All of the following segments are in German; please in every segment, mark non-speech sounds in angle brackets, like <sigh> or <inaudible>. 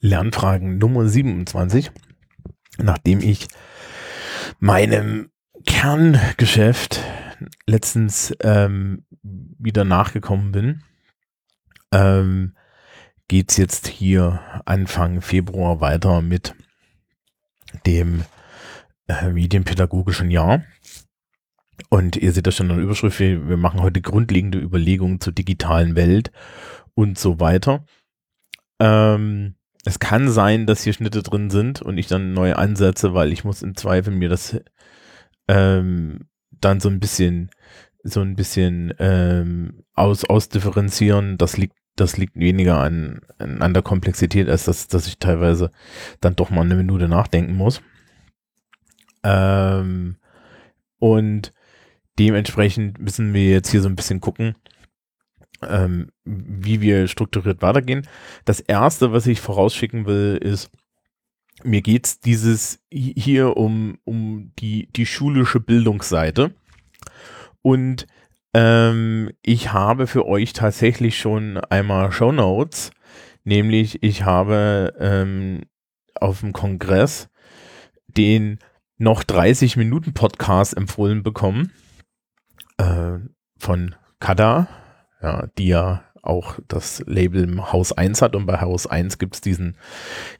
Lernfragen Nummer 27, nachdem ich meinem Kerngeschäft letztens ähm, wieder nachgekommen bin, ähm, geht es jetzt hier Anfang Februar weiter mit dem äh, medienpädagogischen Jahr. Und ihr seht das schon in der Überschrift, wir, wir machen heute grundlegende Überlegungen zur digitalen Welt und so weiter. Ähm, es kann sein, dass hier Schnitte drin sind und ich dann neue ansetze, weil ich muss im Zweifel mir das ähm, dann so ein bisschen so ein bisschen ähm, aus, ausdifferenzieren. Das liegt, das liegt weniger an, an der Komplexität, als dass, dass ich teilweise dann doch mal eine Minute nachdenken muss. Ähm, und dementsprechend müssen wir jetzt hier so ein bisschen gucken, ähm, wie wir strukturiert weitergehen. Das erste, was ich vorausschicken will, ist, mir geht es dieses hier um, um die, die schulische Bildungsseite. Und ähm, ich habe für euch tatsächlich schon einmal Show Notes, nämlich ich habe ähm, auf dem Kongress den noch 30 Minuten Podcast empfohlen bekommen äh, von Kada, ja, die ja auch das Label Haus 1 hat und bei Haus 1 gibt es diesen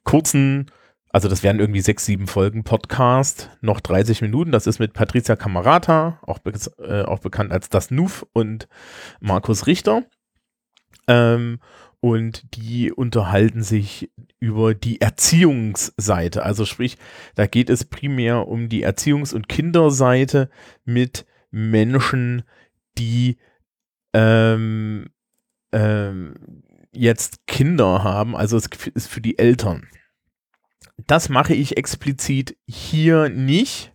kurzen also das wären irgendwie sechs, sieben Folgen Podcast, noch 30 Minuten. Das ist mit Patricia Camarata, auch, be äh, auch bekannt als Das Nuf und Markus Richter. Ähm, und die unterhalten sich über die Erziehungsseite. Also sprich, da geht es primär um die Erziehungs- und Kinderseite mit Menschen, die ähm, ähm, jetzt Kinder haben. Also es ist für die Eltern. Das mache ich explizit hier nicht.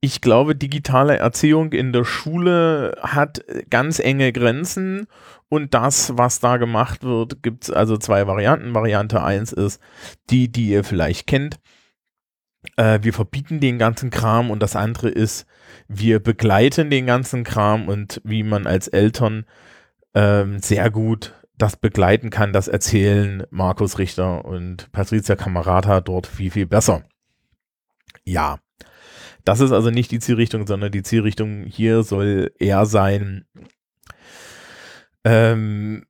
Ich glaube, digitale Erziehung in der Schule hat ganz enge Grenzen und das, was da gemacht wird, gibt es also zwei Varianten. Variante 1 ist die, die ihr vielleicht kennt. Äh, wir verbieten den ganzen Kram und das andere ist, wir begleiten den ganzen Kram und wie man als Eltern ähm, sehr gut das begleiten kann, das erzählen Markus Richter und Patricia Camarata dort viel, viel besser. Ja, das ist also nicht die Zielrichtung, sondern die Zielrichtung hier soll eher sein, ähm,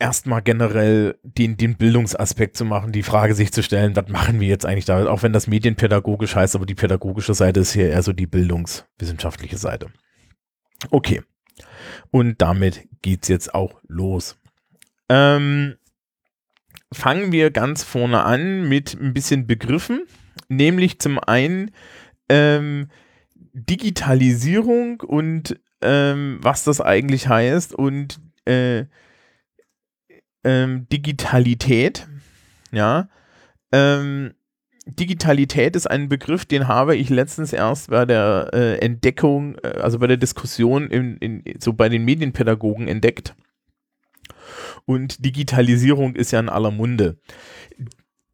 erstmal generell den, den Bildungsaspekt zu machen, die Frage sich zu stellen, was machen wir jetzt eigentlich da, auch wenn das medienpädagogisch heißt, aber die pädagogische Seite ist hier eher so die bildungswissenschaftliche Seite. Okay. Und damit geht's jetzt auch los. Ähm, fangen wir ganz vorne an mit ein bisschen Begriffen, nämlich zum einen ähm, Digitalisierung und ähm, was das eigentlich heißt und äh, ähm, Digitalität. Ja. Ähm, Digitalität ist ein Begriff, den habe ich letztens erst bei der äh, Entdeckung, äh, also bei der Diskussion in, in, so bei den Medienpädagogen entdeckt und Digitalisierung ist ja in aller Munde.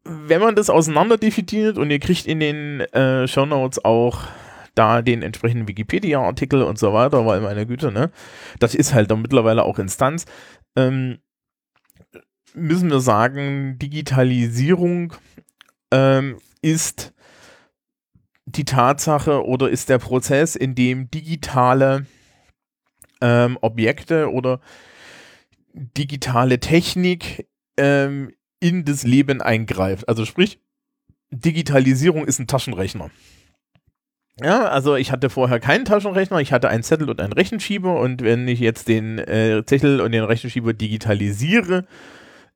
Wenn man das auseinander definiert und ihr kriegt in den äh, Shownotes auch da den entsprechenden Wikipedia-Artikel und so weiter, weil meine Güte, ne, das ist halt dann mittlerweile auch Instanz, ähm, müssen wir sagen, Digitalisierung ähm, ist die Tatsache oder ist der Prozess, in dem digitale ähm, Objekte oder digitale Technik ähm, in das Leben eingreift. Also sprich, Digitalisierung ist ein Taschenrechner. Ja, also ich hatte vorher keinen Taschenrechner, ich hatte einen Zettel und einen Rechenschieber und wenn ich jetzt den äh, Zettel und den Rechenschieber digitalisiere,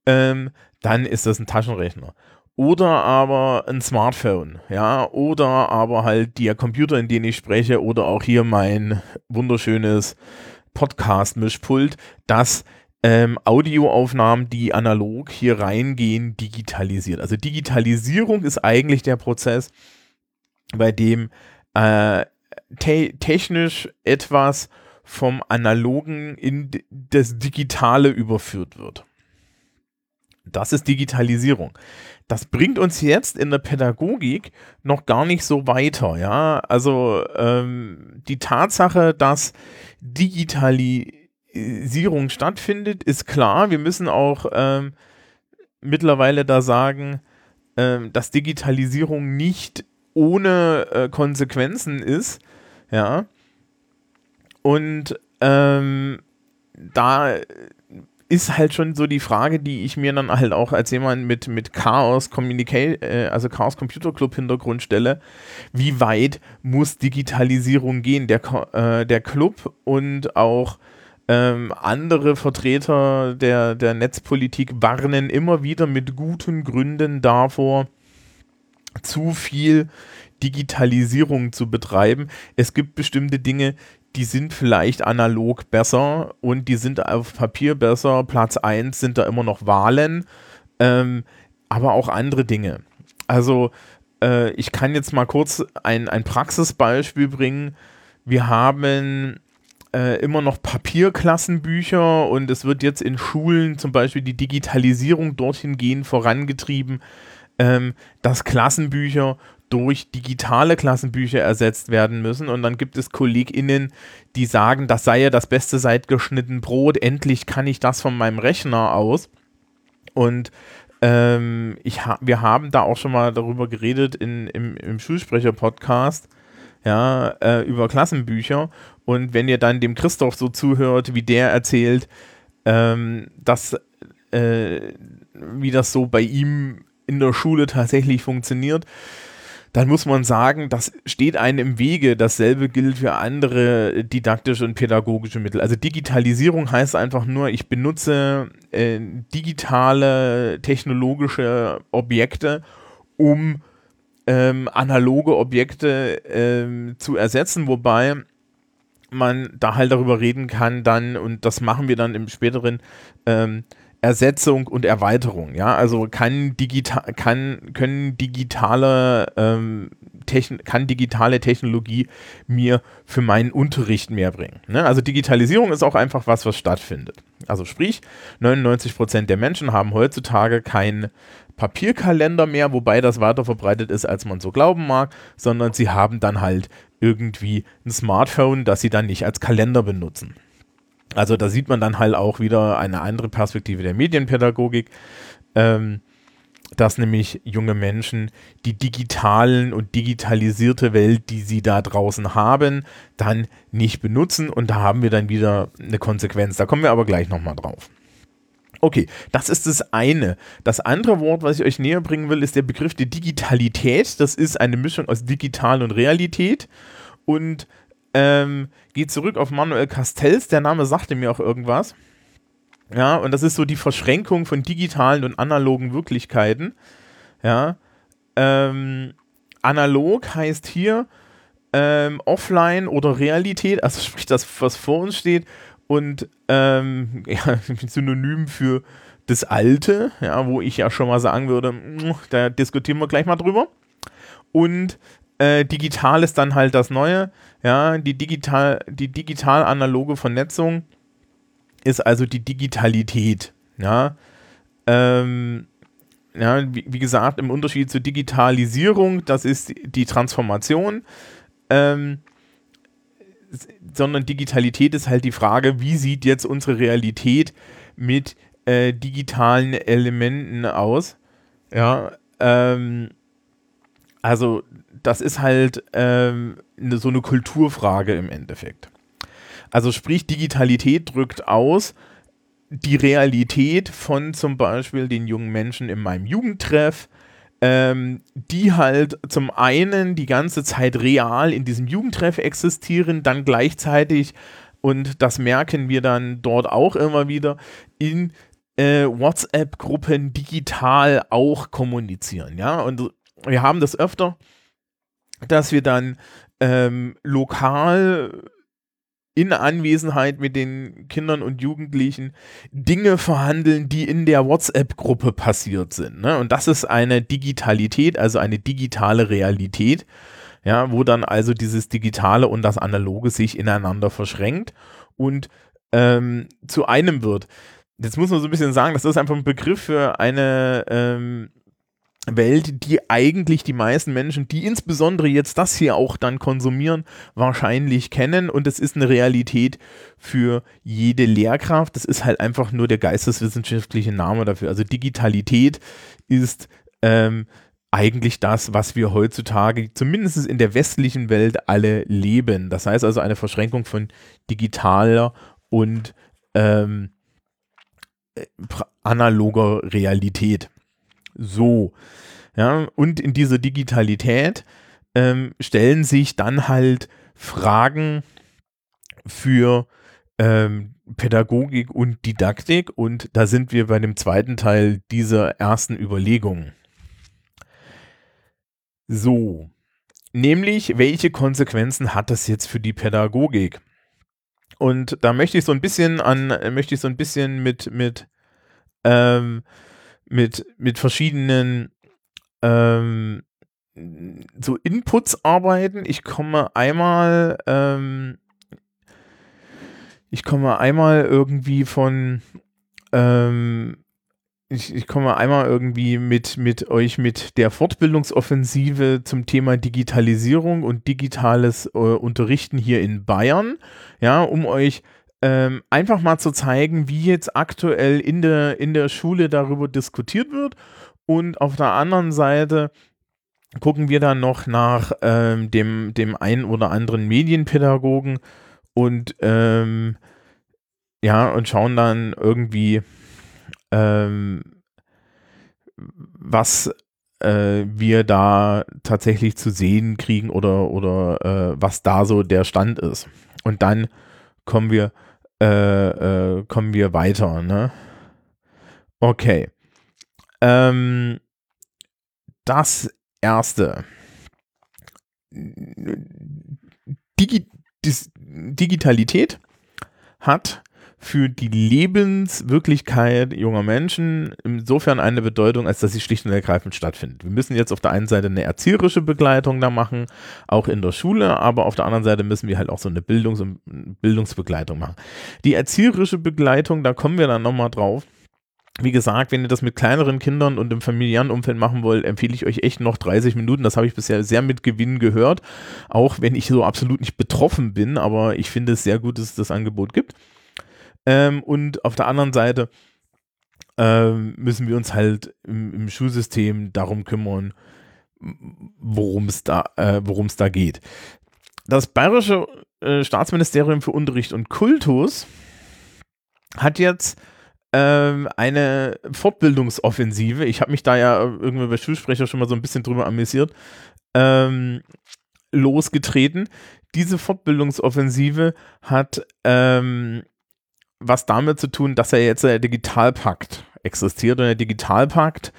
ähm, dann ist das ein Taschenrechner. Oder aber ein Smartphone, ja, oder aber halt der Computer, in den ich spreche, oder auch hier mein wunderschönes Podcast-Mischpult, das ähm, Audioaufnahmen, die analog hier reingehen, digitalisiert. Also Digitalisierung ist eigentlich der Prozess, bei dem äh, te technisch etwas vom Analogen in das Digitale überführt wird. Das ist Digitalisierung. Das bringt uns jetzt in der Pädagogik noch gar nicht so weiter. Ja, also ähm, die Tatsache, dass Digitalisierung stattfindet, ist klar. Wir müssen auch ähm, mittlerweile da sagen, ähm, dass Digitalisierung nicht ohne äh, Konsequenzen ist, ja. Und ähm, da ist halt schon so die Frage, die ich mir dann halt auch als jemand mit, mit Chaos Communicate, äh, also Chaos Computer Club Hintergrund stelle, wie weit muss Digitalisierung gehen? Der, äh, der Club und auch ähm, andere Vertreter der, der Netzpolitik warnen immer wieder mit guten Gründen davor, zu viel Digitalisierung zu betreiben. Es gibt bestimmte Dinge, die sind vielleicht analog besser und die sind auf Papier besser. Platz 1 sind da immer noch Wahlen, ähm, aber auch andere Dinge. Also äh, ich kann jetzt mal kurz ein, ein Praxisbeispiel bringen. Wir haben äh, immer noch Papierklassenbücher und es wird jetzt in Schulen zum Beispiel die Digitalisierung dorthin gehen vorangetrieben, ähm, dass Klassenbücher durch digitale Klassenbücher ersetzt werden müssen. Und dann gibt es KollegInnen, die sagen, das sei ja das Beste seit geschnitten Brot, endlich kann ich das von meinem Rechner aus. Und ähm, ich ha wir haben da auch schon mal darüber geredet in, im, im Schulsprecher-Podcast, ja, äh, über Klassenbücher. Und wenn ihr dann dem Christoph so zuhört, wie der erzählt, ähm, dass, äh, wie das so bei ihm in der Schule tatsächlich funktioniert, dann muss man sagen, das steht einem im Wege. Dasselbe gilt für andere didaktische und pädagogische Mittel. Also Digitalisierung heißt einfach nur, ich benutze äh, digitale technologische Objekte, um ähm, analoge Objekte ähm, zu ersetzen, wobei man da halt darüber reden kann dann, und das machen wir dann im späteren, ähm, Ersetzung und Erweiterung. Ja, also kann digital, kann, können digitale, ähm, kann digitale Technologie mir für meinen Unterricht mehr bringen. Ne? Also Digitalisierung ist auch einfach was, was stattfindet. Also sprich, 99 Prozent der Menschen haben heutzutage keinen Papierkalender mehr, wobei das weiter verbreitet ist, als man so glauben mag, sondern sie haben dann halt irgendwie ein Smartphone, das sie dann nicht als Kalender benutzen. Also da sieht man dann halt auch wieder eine andere Perspektive der Medienpädagogik, ähm, dass nämlich junge Menschen die digitalen und digitalisierte Welt, die sie da draußen haben, dann nicht benutzen und da haben wir dann wieder eine Konsequenz. Da kommen wir aber gleich nochmal drauf. Okay, das ist das eine. Das andere Wort, was ich euch näher bringen will, ist der Begriff der Digitalität. Das ist eine Mischung aus digital und Realität. Und ähm, geht zurück auf Manuel Castells, der Name sagte mir auch irgendwas. Ja, und das ist so die Verschränkung von digitalen und analogen Wirklichkeiten. Ja, ähm, analog heißt hier ähm, offline oder Realität, also sprich das, was vor uns steht, und ähm, <laughs> ja, Synonym für das Alte, ja, wo ich ja schon mal sagen würde, da diskutieren wir gleich mal drüber. Und äh, digital ist dann halt das Neue. Ja, die digital, die digital-analoge Vernetzung ist also die Digitalität. Ja, ähm, ja wie, wie, gesagt, im Unterschied zur Digitalisierung, das ist die Transformation. Ähm, sondern Digitalität ist halt die Frage, wie sieht jetzt unsere Realität mit äh, digitalen Elementen aus? Ja, ähm, also das ist halt ähm, ne, so eine Kulturfrage im Endeffekt. Also sprich, Digitalität drückt aus die Realität von zum Beispiel den jungen Menschen in meinem Jugendtreff, ähm, die halt zum einen die ganze Zeit real in diesem Jugendtreff existieren, dann gleichzeitig, und das merken wir dann dort auch immer wieder, in äh, WhatsApp-Gruppen digital auch kommunizieren. Ja, und wir haben das öfter, dass wir dann ähm, lokal in Anwesenheit mit den Kindern und Jugendlichen Dinge verhandeln, die in der WhatsApp-Gruppe passiert sind. Ne? Und das ist eine Digitalität, also eine digitale Realität, ja, wo dann also dieses Digitale und das Analoge sich ineinander verschränkt und ähm, zu einem wird. Jetzt muss man so ein bisschen sagen, das ist einfach ein Begriff für eine ähm, Welt, die eigentlich die meisten Menschen, die insbesondere jetzt das hier auch dann konsumieren, wahrscheinlich kennen. Und es ist eine Realität für jede Lehrkraft. Das ist halt einfach nur der geisteswissenschaftliche Name dafür. Also Digitalität ist ähm, eigentlich das, was wir heutzutage, zumindest in der westlichen Welt, alle leben. Das heißt also eine Verschränkung von digitaler und ähm, äh, analoger Realität. So. Ja, und in dieser Digitalität ähm, stellen sich dann halt Fragen für ähm, Pädagogik und Didaktik und da sind wir bei dem zweiten Teil dieser ersten Überlegungen. So, nämlich welche Konsequenzen hat das jetzt für die Pädagogik? Und da möchte ich so ein bisschen an, möchte ich so ein bisschen mit, mit, ähm, mit, mit verschiedenen ähm, so Inputs arbeiten. Ich komme einmal, ähm, ich komme einmal irgendwie von, ähm, ich, ich komme einmal irgendwie mit, mit euch mit der Fortbildungsoffensive zum Thema Digitalisierung und digitales äh, Unterrichten hier in Bayern, ja, um euch ähm, einfach mal zu zeigen, wie jetzt aktuell in der, in der Schule darüber diskutiert wird. Und auf der anderen Seite gucken wir dann noch nach ähm, dem, dem einen oder anderen Medienpädagogen und ähm, ja, und schauen dann irgendwie, ähm, was äh, wir da tatsächlich zu sehen kriegen oder, oder äh, was da so der Stand ist. Und dann kommen wir äh, äh, kommen wir weiter, ne? Okay. Ähm, das erste. Digi Digitalität hat für die Lebenswirklichkeit junger Menschen insofern eine Bedeutung, als dass sie schlicht und ergreifend stattfindet. Wir müssen jetzt auf der einen Seite eine erzieherische Begleitung da machen, auch in der Schule, aber auf der anderen Seite müssen wir halt auch so eine Bildungs- und Bildungsbegleitung machen. Die erzieherische Begleitung, da kommen wir dann nochmal drauf. Wie gesagt, wenn ihr das mit kleineren Kindern und im familiären Umfeld machen wollt, empfehle ich euch echt noch 30 Minuten. Das habe ich bisher sehr mit Gewinn gehört, auch wenn ich so absolut nicht betroffen bin, aber ich finde es sehr gut, dass es das Angebot gibt. Ähm, und auf der anderen Seite ähm, müssen wir uns halt im, im Schulsystem darum kümmern, worum es da, äh, da geht. Das Bayerische äh, Staatsministerium für Unterricht und Kultus hat jetzt ähm, eine Fortbildungsoffensive. Ich habe mich da ja irgendwie bei Schulsprecher schon mal so ein bisschen drüber amüsiert. Ähm, losgetreten. Diese Fortbildungsoffensive hat ähm, was damit zu tun, dass er jetzt der Digitalpakt existiert und der Digitalpakt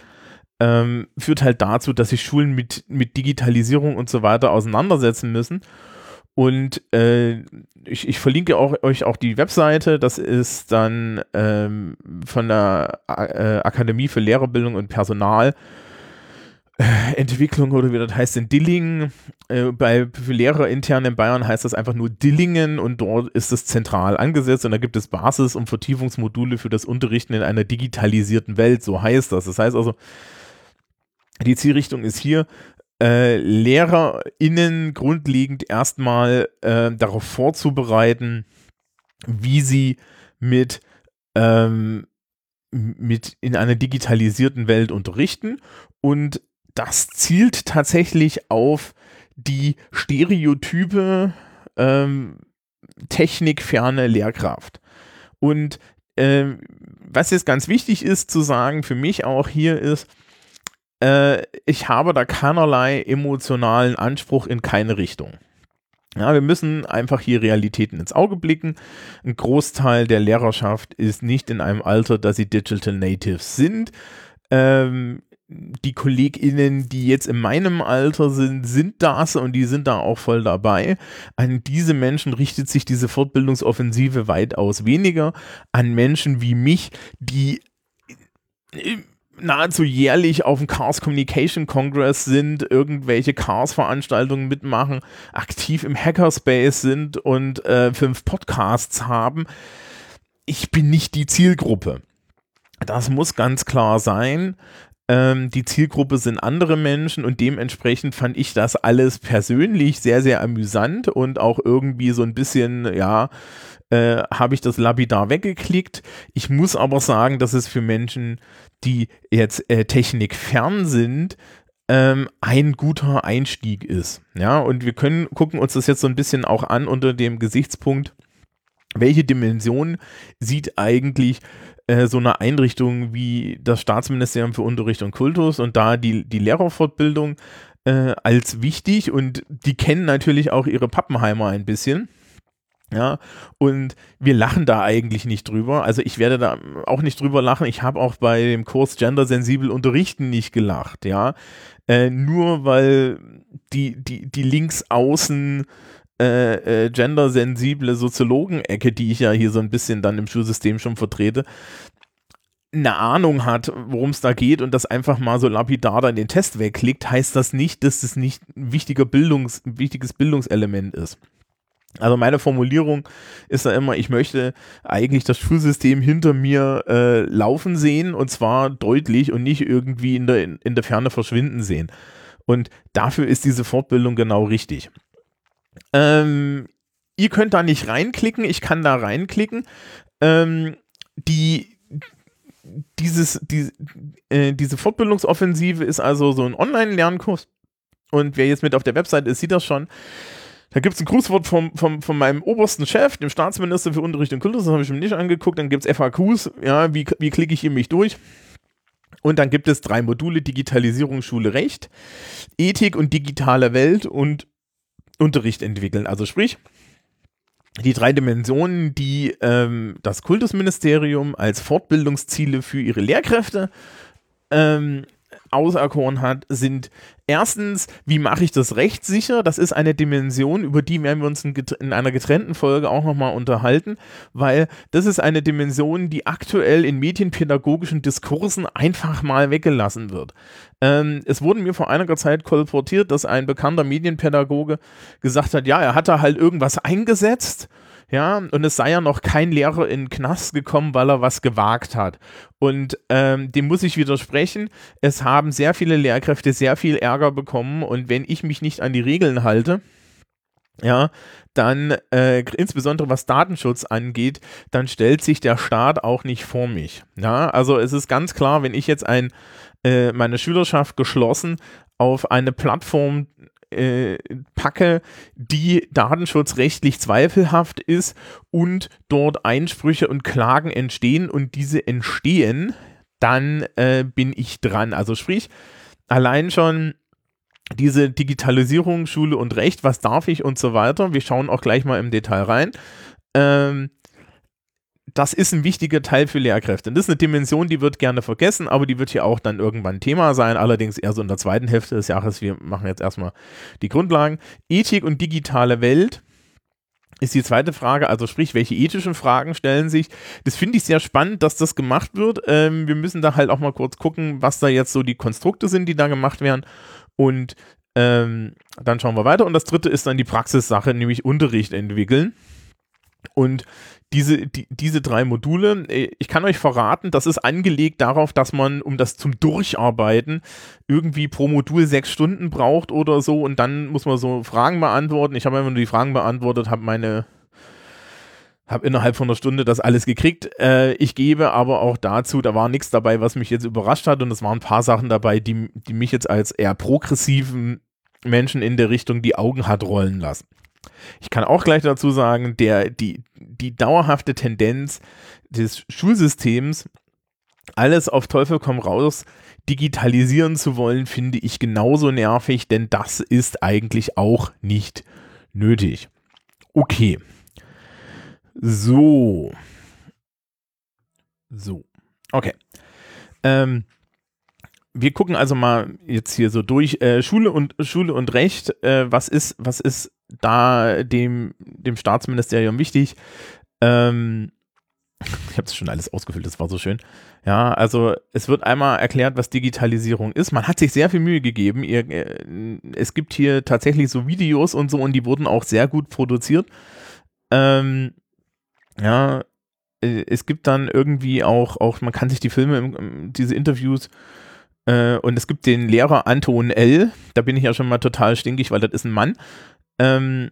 ähm, führt halt dazu, dass sich Schulen mit, mit Digitalisierung und so weiter auseinandersetzen müssen. Und äh, ich, ich, verlinke auch, euch auch die Webseite. Das ist dann ähm, von der äh, Akademie für Lehrerbildung und Personal Entwicklung oder wie das heißt in Dillingen. Äh, bei Lehrer intern in Bayern heißt das einfach nur Dillingen und dort ist es zentral angesetzt und da gibt es Basis- und Vertiefungsmodule für das Unterrichten in einer digitalisierten Welt, so heißt das. Das heißt also, die Zielrichtung ist hier, äh, LehrerInnen grundlegend erstmal äh, darauf vorzubereiten, wie sie mit ähm, mit in einer digitalisierten Welt unterrichten und das zielt tatsächlich auf die Stereotype ähm, technikferne Lehrkraft. Und ähm, was jetzt ganz wichtig ist zu sagen für mich auch hier ist, äh, ich habe da keinerlei emotionalen Anspruch in keine Richtung. Ja, wir müssen einfach hier Realitäten ins Auge blicken. Ein Großteil der Lehrerschaft ist nicht in einem Alter, dass sie Digital Natives sind. Ähm, die KollegInnen, die jetzt in meinem Alter sind, sind das und die sind da auch voll dabei. An diese Menschen richtet sich diese Fortbildungsoffensive weitaus weniger. An Menschen wie mich, die nahezu jährlich auf dem Cars Communication Congress sind, irgendwelche Cars-Veranstaltungen mitmachen, aktiv im Hackerspace sind und äh, fünf Podcasts haben. Ich bin nicht die Zielgruppe. Das muss ganz klar sein. Ähm, die Zielgruppe sind andere Menschen und dementsprechend fand ich das alles persönlich sehr, sehr amüsant und auch irgendwie so ein bisschen, ja, äh, habe ich das lapidar weggeklickt. Ich muss aber sagen, dass es für Menschen, die jetzt äh, technikfern sind, ähm, ein guter Einstieg ist. Ja, und wir können gucken uns das jetzt so ein bisschen auch an unter dem Gesichtspunkt, welche Dimension sieht eigentlich äh, so eine Einrichtung wie das Staatsministerium für Unterricht und Kultus und da die, die Lehrerfortbildung äh, als wichtig und die kennen natürlich auch ihre Pappenheimer ein bisschen. Ja, und wir lachen da eigentlich nicht drüber. Also ich werde da auch nicht drüber lachen. Ich habe auch bei dem Kurs Gendersensibel unterrichten nicht gelacht, ja. Äh, nur weil die, die, die links außen äh, äh, gendersensible Soziologen-Ecke, die ich ja hier so ein bisschen dann im Schulsystem schon vertrete, eine Ahnung hat, worum es da geht und das einfach mal so lapidar dann den Test wegklickt, heißt das nicht, dass es nicht ein wichtiger Bildungs, ein wichtiges Bildungselement ist. Also meine Formulierung ist da immer, ich möchte eigentlich das Schulsystem hinter mir äh, laufen sehen und zwar deutlich und nicht irgendwie in der, in der Ferne verschwinden sehen. Und dafür ist diese Fortbildung genau richtig. Ähm, ihr könnt da nicht reinklicken, ich kann da reinklicken. Ähm, die, dieses, die, äh, diese Fortbildungsoffensive ist also so ein Online-Lernkurs. Und wer jetzt mit auf der Website ist, sieht das schon. Da gibt es ein Grußwort vom, vom, von meinem obersten Chef, dem Staatsminister für Unterricht und Kultus, das habe ich mir nicht angeguckt. Dann gibt es FAQs, ja, wie, wie klicke ich hier mich durch? Und dann gibt es drei Module: Digitalisierung, Schule, Recht, Ethik und digitale Welt und Unterricht entwickeln. Also sprich, die drei Dimensionen, die ähm, das Kultusministerium als Fortbildungsziele für ihre Lehrkräfte ähm, auserkoren hat, sind erstens, wie mache ich das rechtssicher? Das ist eine Dimension, über die werden wir uns in, in einer getrennten Folge auch nochmal unterhalten, weil das ist eine Dimension, die aktuell in medienpädagogischen Diskursen einfach mal weggelassen wird. Ähm, es wurde mir vor einiger Zeit kolportiert, dass ein bekannter Medienpädagoge gesagt hat, ja, er hatte halt irgendwas eingesetzt ja, und es sei ja noch kein Lehrer in den Knast gekommen, weil er was gewagt hat. Und ähm, dem muss ich widersprechen. Es haben sehr viele Lehrkräfte sehr viel Ärger bekommen und wenn ich mich nicht an die Regeln halte, ja, dann äh, insbesondere was Datenschutz angeht, dann stellt sich der Staat auch nicht vor mich. Ja, also es ist ganz klar, wenn ich jetzt ein, äh, meine Schülerschaft geschlossen auf eine Plattform äh, packe, die datenschutzrechtlich zweifelhaft ist und dort Einsprüche und Klagen entstehen und diese entstehen, dann äh, bin ich dran. Also sprich, allein schon diese Digitalisierung, Schule und Recht, was darf ich und so weiter. Wir schauen auch gleich mal im Detail rein. Ähm, das ist ein wichtiger Teil für Lehrkräfte. Das ist eine Dimension, die wird gerne vergessen, aber die wird hier auch dann irgendwann Thema sein, allerdings eher so in der zweiten Hälfte des Jahres. Wir machen jetzt erstmal die Grundlagen. Ethik und digitale Welt ist die zweite Frage, also sprich, welche ethischen Fragen stellen sich? Das finde ich sehr spannend, dass das gemacht wird. Ähm, wir müssen da halt auch mal kurz gucken, was da jetzt so die Konstrukte sind, die da gemacht werden. Und ähm, dann schauen wir weiter. Und das dritte ist dann die Praxissache, nämlich Unterricht entwickeln. Und diese, die, diese drei Module, äh, ich kann euch verraten, das ist angelegt darauf, dass man, um das zum Durcharbeiten, irgendwie pro Modul sechs Stunden braucht oder so und dann muss man so Fragen beantworten. Ich habe einfach nur die Fragen beantwortet, habe meine, habe innerhalb von einer Stunde das alles gekriegt. Äh, ich gebe aber auch dazu, da war nichts dabei, was mich jetzt überrascht hat und es waren ein paar Sachen dabei, die, die mich jetzt als eher progressiven Menschen in der Richtung die Augen hat rollen lassen. Ich kann auch gleich dazu sagen, der, die, die dauerhafte Tendenz des Schulsystems, alles auf Teufel komm raus digitalisieren zu wollen, finde ich genauso nervig, denn das ist eigentlich auch nicht nötig. Okay. So. So. Okay. Ähm, wir gucken also mal jetzt hier so durch äh, Schule und Schule und Recht. Äh, was ist was ist da dem, dem Staatsministerium wichtig. Ähm, ich habe es schon alles ausgefüllt, das war so schön. Ja, also es wird einmal erklärt, was Digitalisierung ist. Man hat sich sehr viel Mühe gegeben. Ihr, äh, es gibt hier tatsächlich so Videos und so und die wurden auch sehr gut produziert. Ähm, ja, äh, es gibt dann irgendwie auch, auch man kann sich die Filme, diese Interviews Äh, und es gibt den Lehrer Anton L., da bin ich ja schon mal total stinkig, weil das ist ein Mann. Ähm,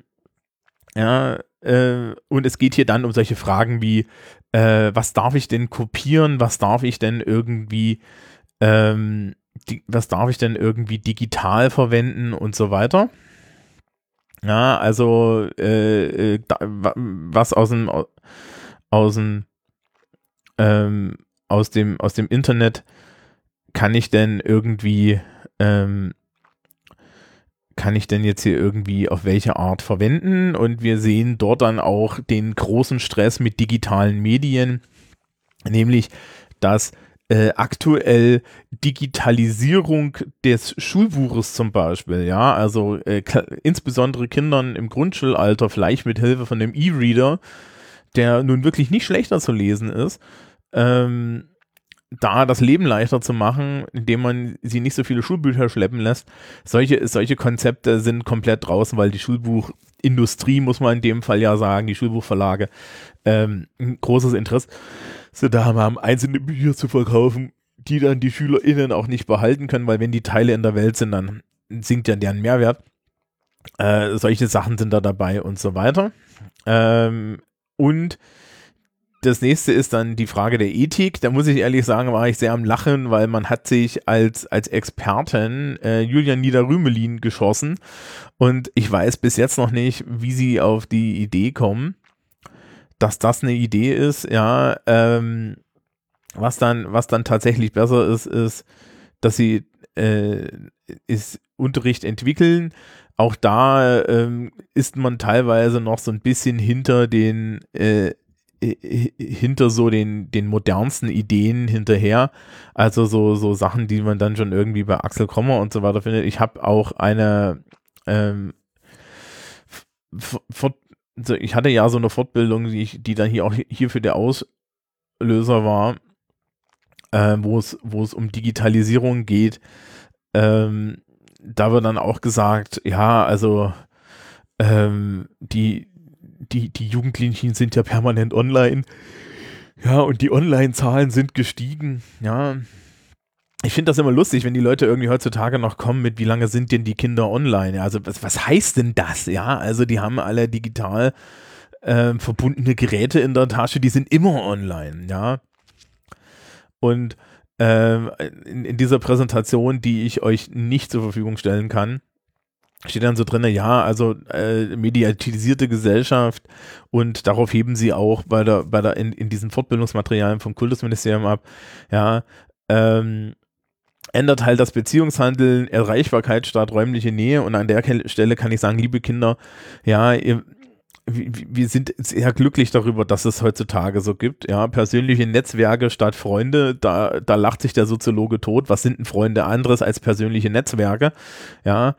ja, äh, und es geht hier dann um solche Fragen wie, äh, was darf ich denn kopieren, was darf ich denn irgendwie, ähm, die, was darf ich denn irgendwie digital verwenden und so weiter. Ja, also äh, äh da, was aus dem aus dem ähm, aus dem aus dem Internet kann ich denn irgendwie ähm, kann ich denn jetzt hier irgendwie auf welche Art verwenden? Und wir sehen dort dann auch den großen Stress mit digitalen Medien, nämlich dass äh, aktuell Digitalisierung des Schulbuches zum Beispiel, ja, also äh, insbesondere Kindern im Grundschulalter vielleicht mit Hilfe von dem E-Reader, der nun wirklich nicht schlechter zu lesen ist, ähm, da das Leben leichter zu machen, indem man sie nicht so viele Schulbücher schleppen lässt. Solche, solche Konzepte sind komplett draußen, weil die Schulbuchindustrie, muss man in dem Fall ja sagen, die Schulbuchverlage, ähm, ein großes Interesse da haben, einzelne Bücher zu verkaufen, die dann die SchülerInnen auch nicht behalten können, weil wenn die Teile in der Welt sind, dann sinkt ja deren Mehrwert. Äh, solche Sachen sind da dabei und so weiter. Ähm, und das nächste ist dann die Frage der Ethik. Da muss ich ehrlich sagen, war ich sehr am Lachen, weil man hat sich als, als Expertin äh, Julian Niederrümelin geschossen und ich weiß bis jetzt noch nicht, wie sie auf die Idee kommen, dass das eine Idee ist, ja, ähm, was dann, was dann tatsächlich besser ist, ist, dass sie äh, ist Unterricht entwickeln. Auch da ähm, ist man teilweise noch so ein bisschen hinter den äh, hinter so den, den modernsten Ideen hinterher. Also so, so Sachen, die man dann schon irgendwie bei Axel Krommer und so weiter findet. Ich habe auch eine ähm, ich hatte ja so eine Fortbildung, die, ich, die dann hier auch hierfür der Auslöser war, äh, wo es, wo es um Digitalisierung geht. Ähm, da wird dann auch gesagt, ja, also ähm, die, die, die Jugendlichen sind ja permanent online. Ja, und die Online-Zahlen sind gestiegen. Ja. Ich finde das immer lustig, wenn die Leute irgendwie heutzutage noch kommen mit, wie lange sind denn die Kinder online? Ja, also was, was heißt denn das? Ja, also die haben alle digital äh, verbundene Geräte in der Tasche, die sind immer online, ja. Und äh, in, in dieser Präsentation, die ich euch nicht zur Verfügung stellen kann, steht dann so drin, ja, also äh, mediatisierte Gesellschaft und darauf heben sie auch bei der, bei der, in, in diesen Fortbildungsmaterialien vom Kultusministerium ab, ja, ähm, ändert halt das Beziehungshandeln, Erreichbarkeit statt räumliche Nähe und an der Stelle kann ich sagen, liebe Kinder, ja, ihr, wir sind sehr glücklich darüber, dass es heutzutage so gibt. Ja, persönliche Netzwerke statt Freunde, da, da lacht sich der Soziologe tot. Was sind denn Freunde anderes als persönliche Netzwerke? Ja,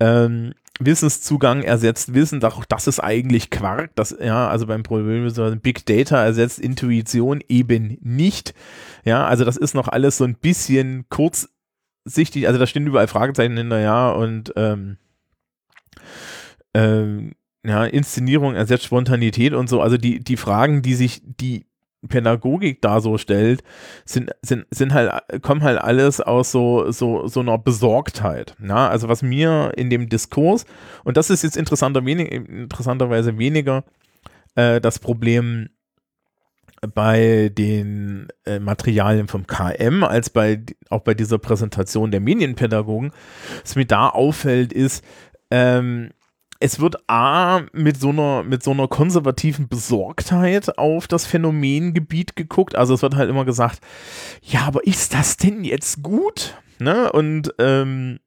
ähm, Wissenszugang ersetzt Wissen, doch das ist eigentlich Quark. Das, ja, also beim Problem Big Data ersetzt Intuition eben nicht. Ja, also das ist noch alles so ein bisschen kurzsichtig. Also da stehen überall Fragezeichen hinter, ja, und ähm, ähm, ja, Inszenierung ersetzt Spontanität und so. Also die, die Fragen, die sich die Pädagogik da so stellt, sind, sind, sind halt, kommen halt alles aus so, so, so einer Besorgtheit. Ja? Also was mir in dem Diskurs, und das ist jetzt interessanter, wenig, interessanterweise weniger äh, das Problem bei den äh, Materialien vom KM als bei auch bei dieser Präsentation der Medienpädagogen, was mir da auffällt, ist, ähm, es wird A mit so einer, mit so einer konservativen Besorgtheit auf das Phänomengebiet geguckt. Also es wird halt immer gesagt, ja, aber ist das denn jetzt gut? Ne? Und ähm,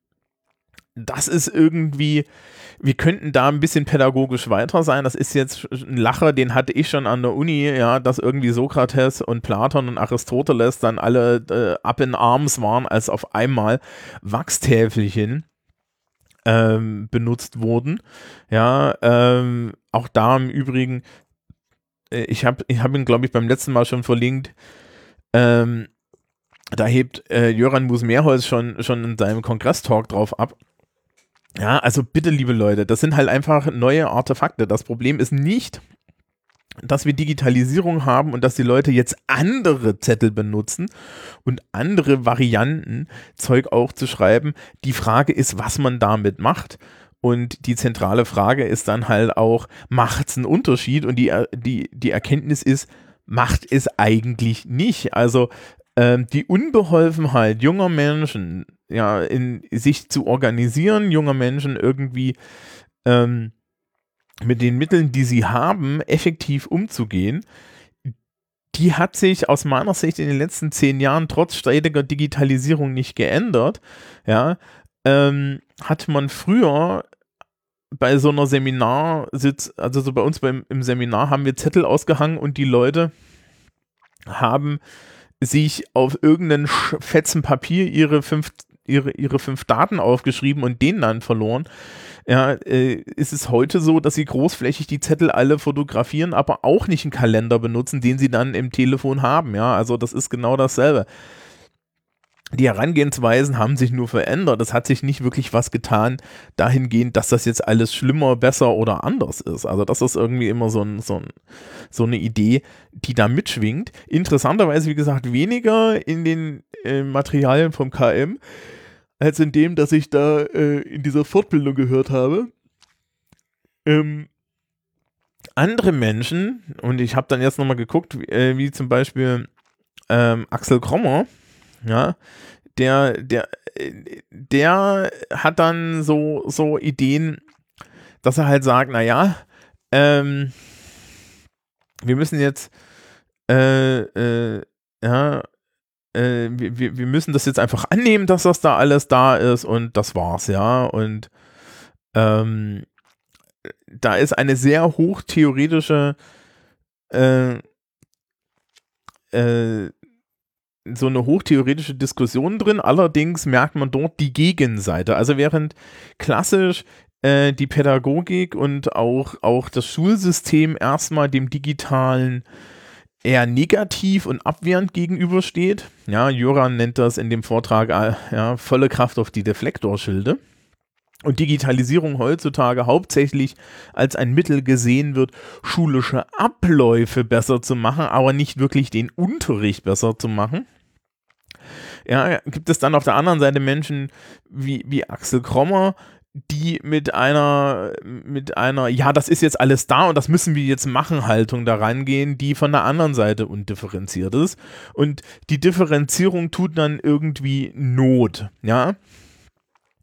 das ist irgendwie, wir könnten da ein bisschen pädagogisch weiter sein. Das ist jetzt ein Lacher, den hatte ich schon an der Uni, ja, dass irgendwie Sokrates und Platon und Aristoteles dann alle äh, up in arms waren, als auf einmal Wachstäfelchen ähm, benutzt wurden. Ja, ähm, auch da im Übrigen, äh, ich habe ich hab ihn, glaube ich, beim letzten Mal schon verlinkt. Ähm, da hebt äh, Jöran Mus-Mehrholz schon, schon in seinem Kongress-Talk drauf ab. Ja, also bitte, liebe Leute, das sind halt einfach neue Artefakte. Das Problem ist nicht, dass wir Digitalisierung haben und dass die Leute jetzt andere Zettel benutzen und andere Varianten, Zeug auch zu schreiben. Die Frage ist, was man damit macht. Und die zentrale Frage ist dann halt auch, macht es einen Unterschied? Und die, die, die Erkenntnis ist, macht es eigentlich nicht. Also ähm, die Unbeholfenheit junger Menschen, ja, in sich zu organisieren, junger Menschen irgendwie ähm, mit den Mitteln, die sie haben, effektiv umzugehen, die hat sich aus meiner Sicht in den letzten zehn Jahren trotz stetiger Digitalisierung nicht geändert. Ja, ähm, hat man früher bei so einer Seminarsitz, also so bei uns beim, im Seminar haben wir Zettel ausgehangen und die Leute haben sich auf irgendeinen fetzen Papier ihre fünf, ihre, ihre fünf Daten aufgeschrieben und den dann verloren. Ja, äh, ist es heute so, dass sie großflächig die Zettel alle fotografieren, aber auch nicht einen Kalender benutzen, den sie dann im Telefon haben. Ja, also das ist genau dasselbe die Herangehensweisen haben sich nur verändert. Es hat sich nicht wirklich was getan dahingehend, dass das jetzt alles schlimmer, besser oder anders ist. Also das ist irgendwie immer so, ein, so, ein, so eine Idee, die da mitschwingt. Interessanterweise, wie gesagt, weniger in den äh, Materialien vom KM, als in dem, dass ich da äh, in dieser Fortbildung gehört habe. Ähm, andere Menschen, und ich habe dann jetzt nochmal geguckt, wie, äh, wie zum Beispiel ähm, Axel Krommer, ja, der, der, der hat dann so, so Ideen, dass er halt sagt, naja, ähm, wir müssen jetzt, äh, äh, ja, äh, wir, wir müssen das jetzt einfach annehmen, dass das da alles da ist und das war's, ja, und ähm, da ist eine sehr hochtheoretische äh, äh, so eine hochtheoretische Diskussion drin, allerdings merkt man dort die Gegenseite. Also während klassisch äh, die Pädagogik und auch, auch das Schulsystem erstmal dem digitalen eher negativ und abwehrend gegenübersteht. Ja, Joran nennt das in dem Vortrag äh, ja, volle Kraft auf die Deflektorschilde. Und Digitalisierung heutzutage hauptsächlich als ein Mittel gesehen wird, schulische Abläufe besser zu machen, aber nicht wirklich den Unterricht besser zu machen. Ja, gibt es dann auf der anderen Seite Menschen wie, wie Axel Krommer, die mit einer, mit einer, ja, das ist jetzt alles da und das müssen wir jetzt machen, Haltung da rangehen, die von der anderen Seite undifferenziert ist. Und die Differenzierung tut dann irgendwie Not, ja.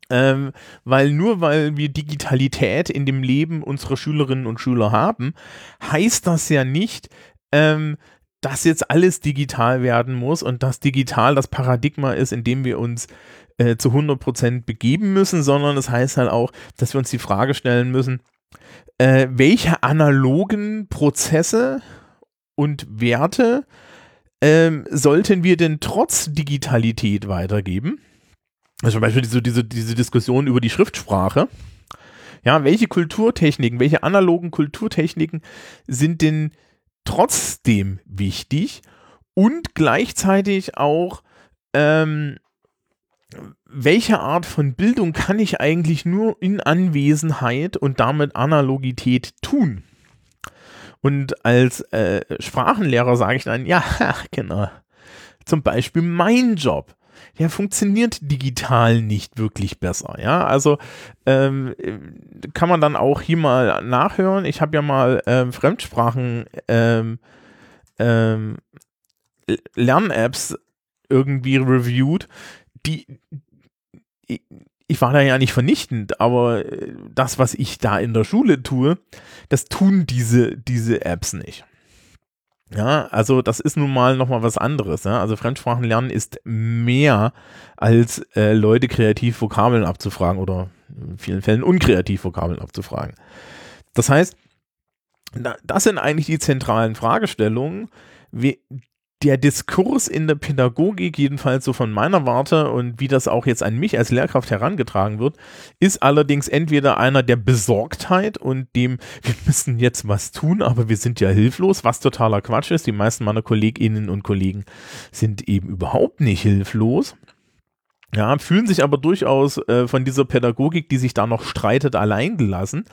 Ähm, weil nur weil wir Digitalität in dem Leben unserer Schülerinnen und Schüler haben, heißt das ja nicht, ähm, dass jetzt alles digital werden muss und dass digital das Paradigma ist, in dem wir uns äh, zu 100% begeben müssen, sondern es das heißt halt auch, dass wir uns die Frage stellen müssen, äh, welche analogen Prozesse und Werte ähm, sollten wir denn trotz Digitalität weitergeben? Also zum Beispiel diese, diese, diese Diskussion über die Schriftsprache. Ja, welche Kulturtechniken, welche analogen Kulturtechniken sind denn trotzdem wichtig und gleichzeitig auch, ähm, welche Art von Bildung kann ich eigentlich nur in Anwesenheit und damit Analogität tun? Und als äh, Sprachenlehrer sage ich dann, ja, <laughs> genau, zum Beispiel mein Job der funktioniert digital nicht wirklich besser. Ja, also ähm, kann man dann auch hier mal nachhören. Ich habe ja mal ähm, Fremdsprachen ähm, ähm, Lern-Apps irgendwie reviewed, die ich war da ja nicht vernichtend, aber äh, das, was ich da in der Schule tue, das tun diese, diese Apps nicht. Ja, also das ist nun mal nochmal was anderes. Ja? Also Fremdsprachen lernen ist mehr als äh, Leute kreativ Vokabeln abzufragen oder in vielen Fällen unkreativ Vokabeln abzufragen. Das heißt, das sind eigentlich die zentralen Fragestellungen, wie, der Diskurs in der Pädagogik, jedenfalls so von meiner Warte und wie das auch jetzt an mich als Lehrkraft herangetragen wird, ist allerdings entweder einer der Besorgtheit und dem, wir <laughs> müssen jetzt was tun, aber wir sind ja hilflos, was totaler Quatsch ist. Die meisten meiner Kolleginnen und Kollegen sind eben überhaupt nicht hilflos. Ja, fühlen sich aber durchaus äh, von dieser Pädagogik, die sich da noch streitet, alleingelassen.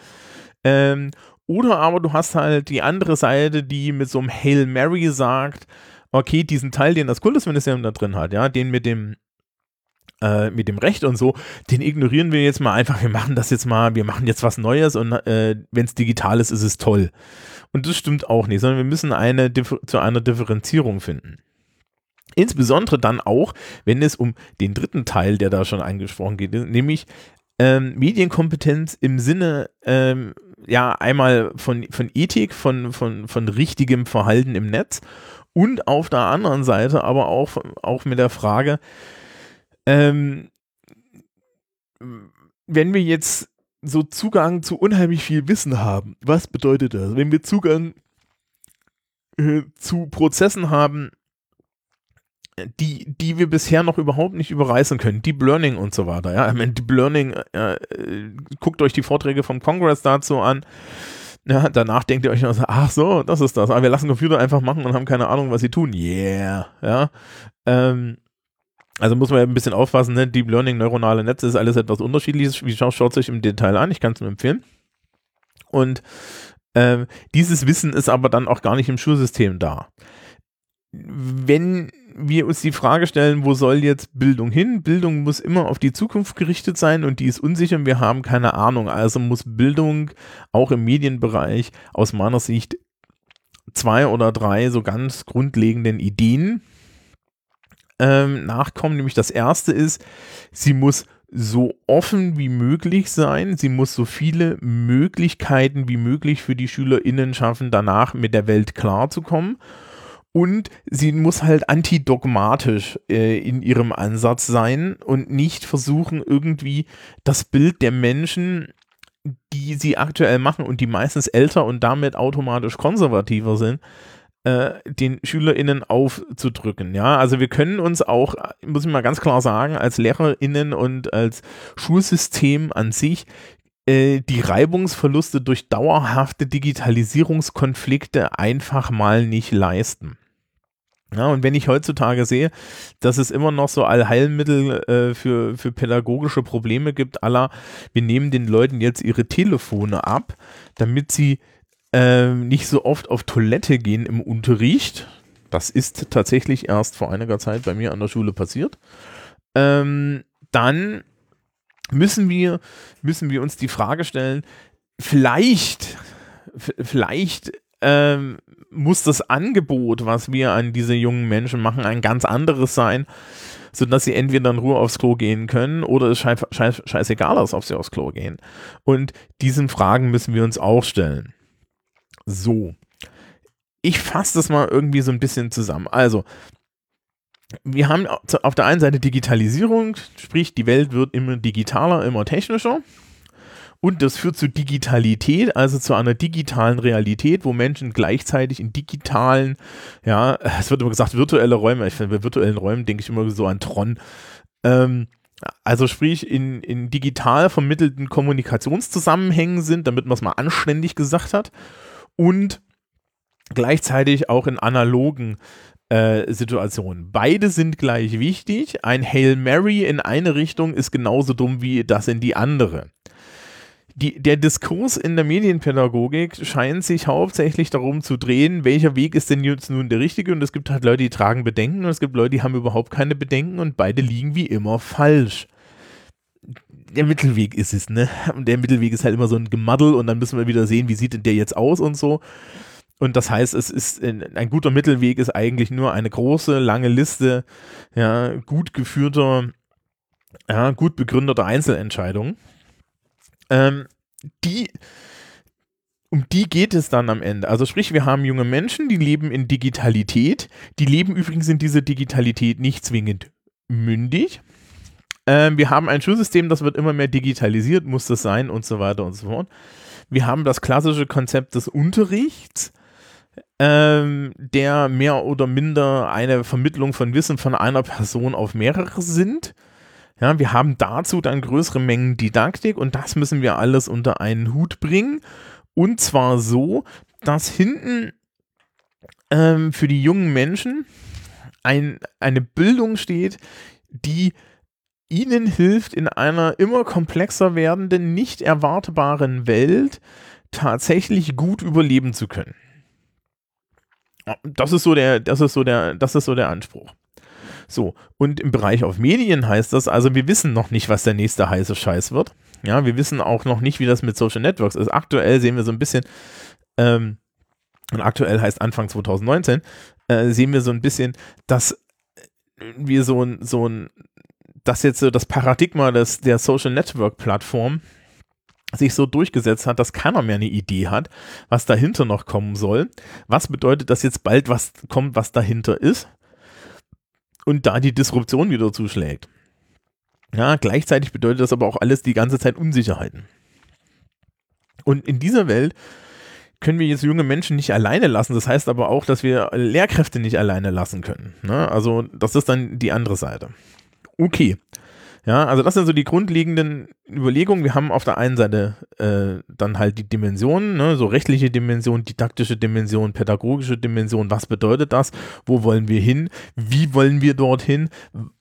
Ähm, Oder aber du hast halt die andere Seite, die mit so einem Hail Mary sagt, okay, diesen Teil, den das Kultusministerium da drin hat, ja, den mit dem äh, mit dem Recht und so, den ignorieren wir jetzt mal einfach. Wir machen das jetzt mal, wir machen jetzt was Neues und äh, wenn es digital ist, ist es toll. Und das stimmt auch nicht, sondern wir müssen eine zu einer Differenzierung finden. Insbesondere dann auch, wenn es um den dritten Teil, der da schon angesprochen geht, nämlich ähm, Medienkompetenz im Sinne, ähm, ja, einmal von, von Ethik, von, von, von richtigem Verhalten im Netz und auf der anderen Seite aber auch, auch mit der Frage, ähm, wenn wir jetzt so Zugang zu unheimlich viel Wissen haben, was bedeutet das? Wenn wir Zugang äh, zu Prozessen haben, die, die wir bisher noch überhaupt nicht überreißen können. Deep Learning und so weiter. Ja, ich meine, Deep Learning, äh, äh, guckt euch die Vorträge vom Congress dazu an. Ja, danach denkt ihr euch noch so, ach so, das ist das. Aber wir lassen Computer einfach machen und haben keine Ahnung, was sie tun. Yeah. Ja. Ähm, also muss man ja ein bisschen aufpassen, ne? Deep Learning, neuronale Netze ist alles etwas unterschiedliches. Wie schaut, schaut sich im Detail an? Ich kann es nur empfehlen. Und ähm, dieses Wissen ist aber dann auch gar nicht im Schulsystem da. Wenn wir uns die Frage stellen, wo soll jetzt Bildung hin? Bildung muss immer auf die Zukunft gerichtet sein und die ist unsicher und wir haben keine Ahnung. Also muss Bildung auch im Medienbereich aus meiner Sicht zwei oder drei so ganz grundlegenden Ideen ähm, nachkommen. Nämlich das erste ist, sie muss so offen wie möglich sein. Sie muss so viele Möglichkeiten wie möglich für die SchülerInnen schaffen, danach mit der Welt klarzukommen und sie muss halt antidogmatisch äh, in ihrem Ansatz sein und nicht versuchen, irgendwie das Bild der Menschen, die sie aktuell machen und die meistens älter und damit automatisch konservativer sind, äh, den SchülerInnen aufzudrücken. Ja, also wir können uns auch, muss ich mal ganz klar sagen, als LehrerInnen und als Schulsystem an sich äh, die Reibungsverluste durch dauerhafte Digitalisierungskonflikte einfach mal nicht leisten. Ja, und wenn ich heutzutage sehe, dass es immer noch so Allheilmittel äh, für, für pädagogische Probleme gibt, aller, wir nehmen den Leuten jetzt ihre Telefone ab, damit sie äh, nicht so oft auf Toilette gehen im Unterricht. Das ist tatsächlich erst vor einiger Zeit bei mir an der Schule passiert. Ähm, dann müssen wir, müssen wir uns die Frage stellen, vielleicht, vielleicht ähm, muss das Angebot, was wir an diese jungen Menschen machen, ein ganz anderes sein, sodass sie entweder in Ruhe aufs Klo gehen können oder es scheiß, scheiß, scheißegal ist, ob sie aufs Klo gehen. Und diesen Fragen müssen wir uns auch stellen. So. Ich fasse das mal irgendwie so ein bisschen zusammen. Also, wir haben auf der einen Seite Digitalisierung, sprich die Welt wird immer digitaler, immer technischer. Und das führt zu Digitalität, also zu einer digitalen Realität, wo Menschen gleichzeitig in digitalen, ja, es wird immer gesagt, virtuelle Räume. Ich finde, bei virtuellen Räumen denke ich immer so an Tron. Ähm, also sprich, in, in digital vermittelten Kommunikationszusammenhängen sind, damit man es mal anständig gesagt hat. Und gleichzeitig auch in analogen äh, Situationen. Beide sind gleich wichtig. Ein Hail Mary in eine Richtung ist genauso dumm wie das in die andere die, der Diskurs in der Medienpädagogik scheint sich hauptsächlich darum zu drehen, welcher Weg ist denn jetzt nun der richtige und es gibt halt Leute, die tragen Bedenken und es gibt Leute, die haben überhaupt keine Bedenken und beide liegen wie immer falsch. Der Mittelweg ist es, ne? Und der Mittelweg ist halt immer so ein Gemaddel und dann müssen wir wieder sehen, wie sieht denn der jetzt aus und so. Und das heißt, es ist ein guter Mittelweg ist eigentlich nur eine große, lange Liste, ja, gut geführter, ja, gut begründeter Einzelentscheidungen ähm, die, um die geht es dann am Ende. Also sprich, wir haben junge Menschen, die leben in Digitalität. Die leben übrigens in dieser Digitalität nicht zwingend mündig. Ähm, wir haben ein Schulsystem, das wird immer mehr digitalisiert, muss das sein und so weiter und so fort. Wir haben das klassische Konzept des Unterrichts, ähm, der mehr oder minder eine Vermittlung von Wissen von einer Person auf mehrere sind. Ja, wir haben dazu dann größere Mengen Didaktik und das müssen wir alles unter einen Hut bringen. Und zwar so, dass hinten ähm, für die jungen Menschen ein, eine Bildung steht, die ihnen hilft, in einer immer komplexer werdenden, nicht erwartbaren Welt tatsächlich gut überleben zu können. Das ist so der, das ist so der, das ist so der Anspruch. So, und im Bereich auf Medien heißt das, also wir wissen noch nicht, was der nächste heiße Scheiß wird. Ja, wir wissen auch noch nicht, wie das mit Social Networks ist. Aktuell sehen wir so ein bisschen, ähm, und aktuell heißt Anfang 2019, äh, sehen wir so ein bisschen, dass wir so ein, so ein, dass jetzt so das Paradigma des, der Social Network Plattform sich so durchgesetzt hat, dass keiner mehr eine Idee hat, was dahinter noch kommen soll. Was bedeutet, dass jetzt bald was kommt, was dahinter ist? Und da die Disruption wieder zuschlägt. Ja, gleichzeitig bedeutet das aber auch alles die ganze Zeit Unsicherheiten. Und in dieser Welt können wir jetzt junge Menschen nicht alleine lassen. Das heißt aber auch, dass wir Lehrkräfte nicht alleine lassen können. Ne? Also das ist dann die andere Seite. Okay. Ja, also das sind so die grundlegenden Überlegungen. Wir haben auf der einen Seite äh, dann halt die Dimensionen, ne, so rechtliche Dimension, didaktische Dimension, pädagogische Dimension. Was bedeutet das? Wo wollen wir hin? Wie wollen wir dorthin?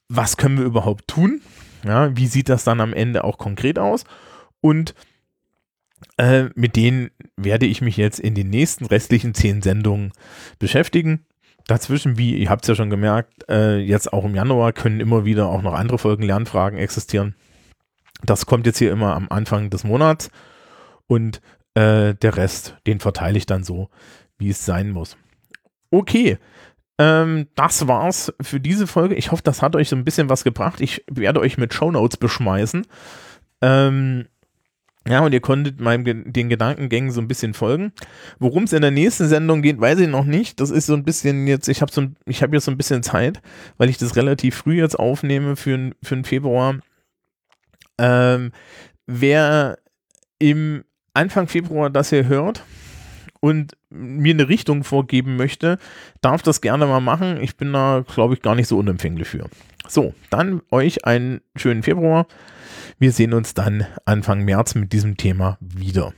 Was können wir überhaupt tun? Ja, wie sieht das dann am Ende auch konkret aus? Und äh, mit denen werde ich mich jetzt in den nächsten restlichen zehn Sendungen beschäftigen dazwischen, wie ihr habt es ja schon gemerkt, äh, jetzt auch im Januar können immer wieder auch noch andere Folgen Lernfragen existieren. Das kommt jetzt hier immer am Anfang des Monats und äh, der Rest, den verteile ich dann so, wie es sein muss. Okay, ähm, das war's für diese Folge. Ich hoffe, das hat euch so ein bisschen was gebracht. Ich werde euch mit Shownotes beschmeißen. Ähm, ja, und ihr konntet meinem den Gedankengängen so ein bisschen folgen. Worum es in der nächsten Sendung geht, weiß ich noch nicht. Das ist so ein bisschen jetzt, ich habe so ich habe jetzt so ein bisschen Zeit, weil ich das relativ früh jetzt aufnehme für, für den Februar. Ähm, wer im Anfang Februar das hier hört und mir eine Richtung vorgeben möchte, darf das gerne mal machen. Ich bin da, glaube ich, gar nicht so unempfänglich für. So, dann euch einen schönen Februar. Wir sehen uns dann Anfang März mit diesem Thema wieder.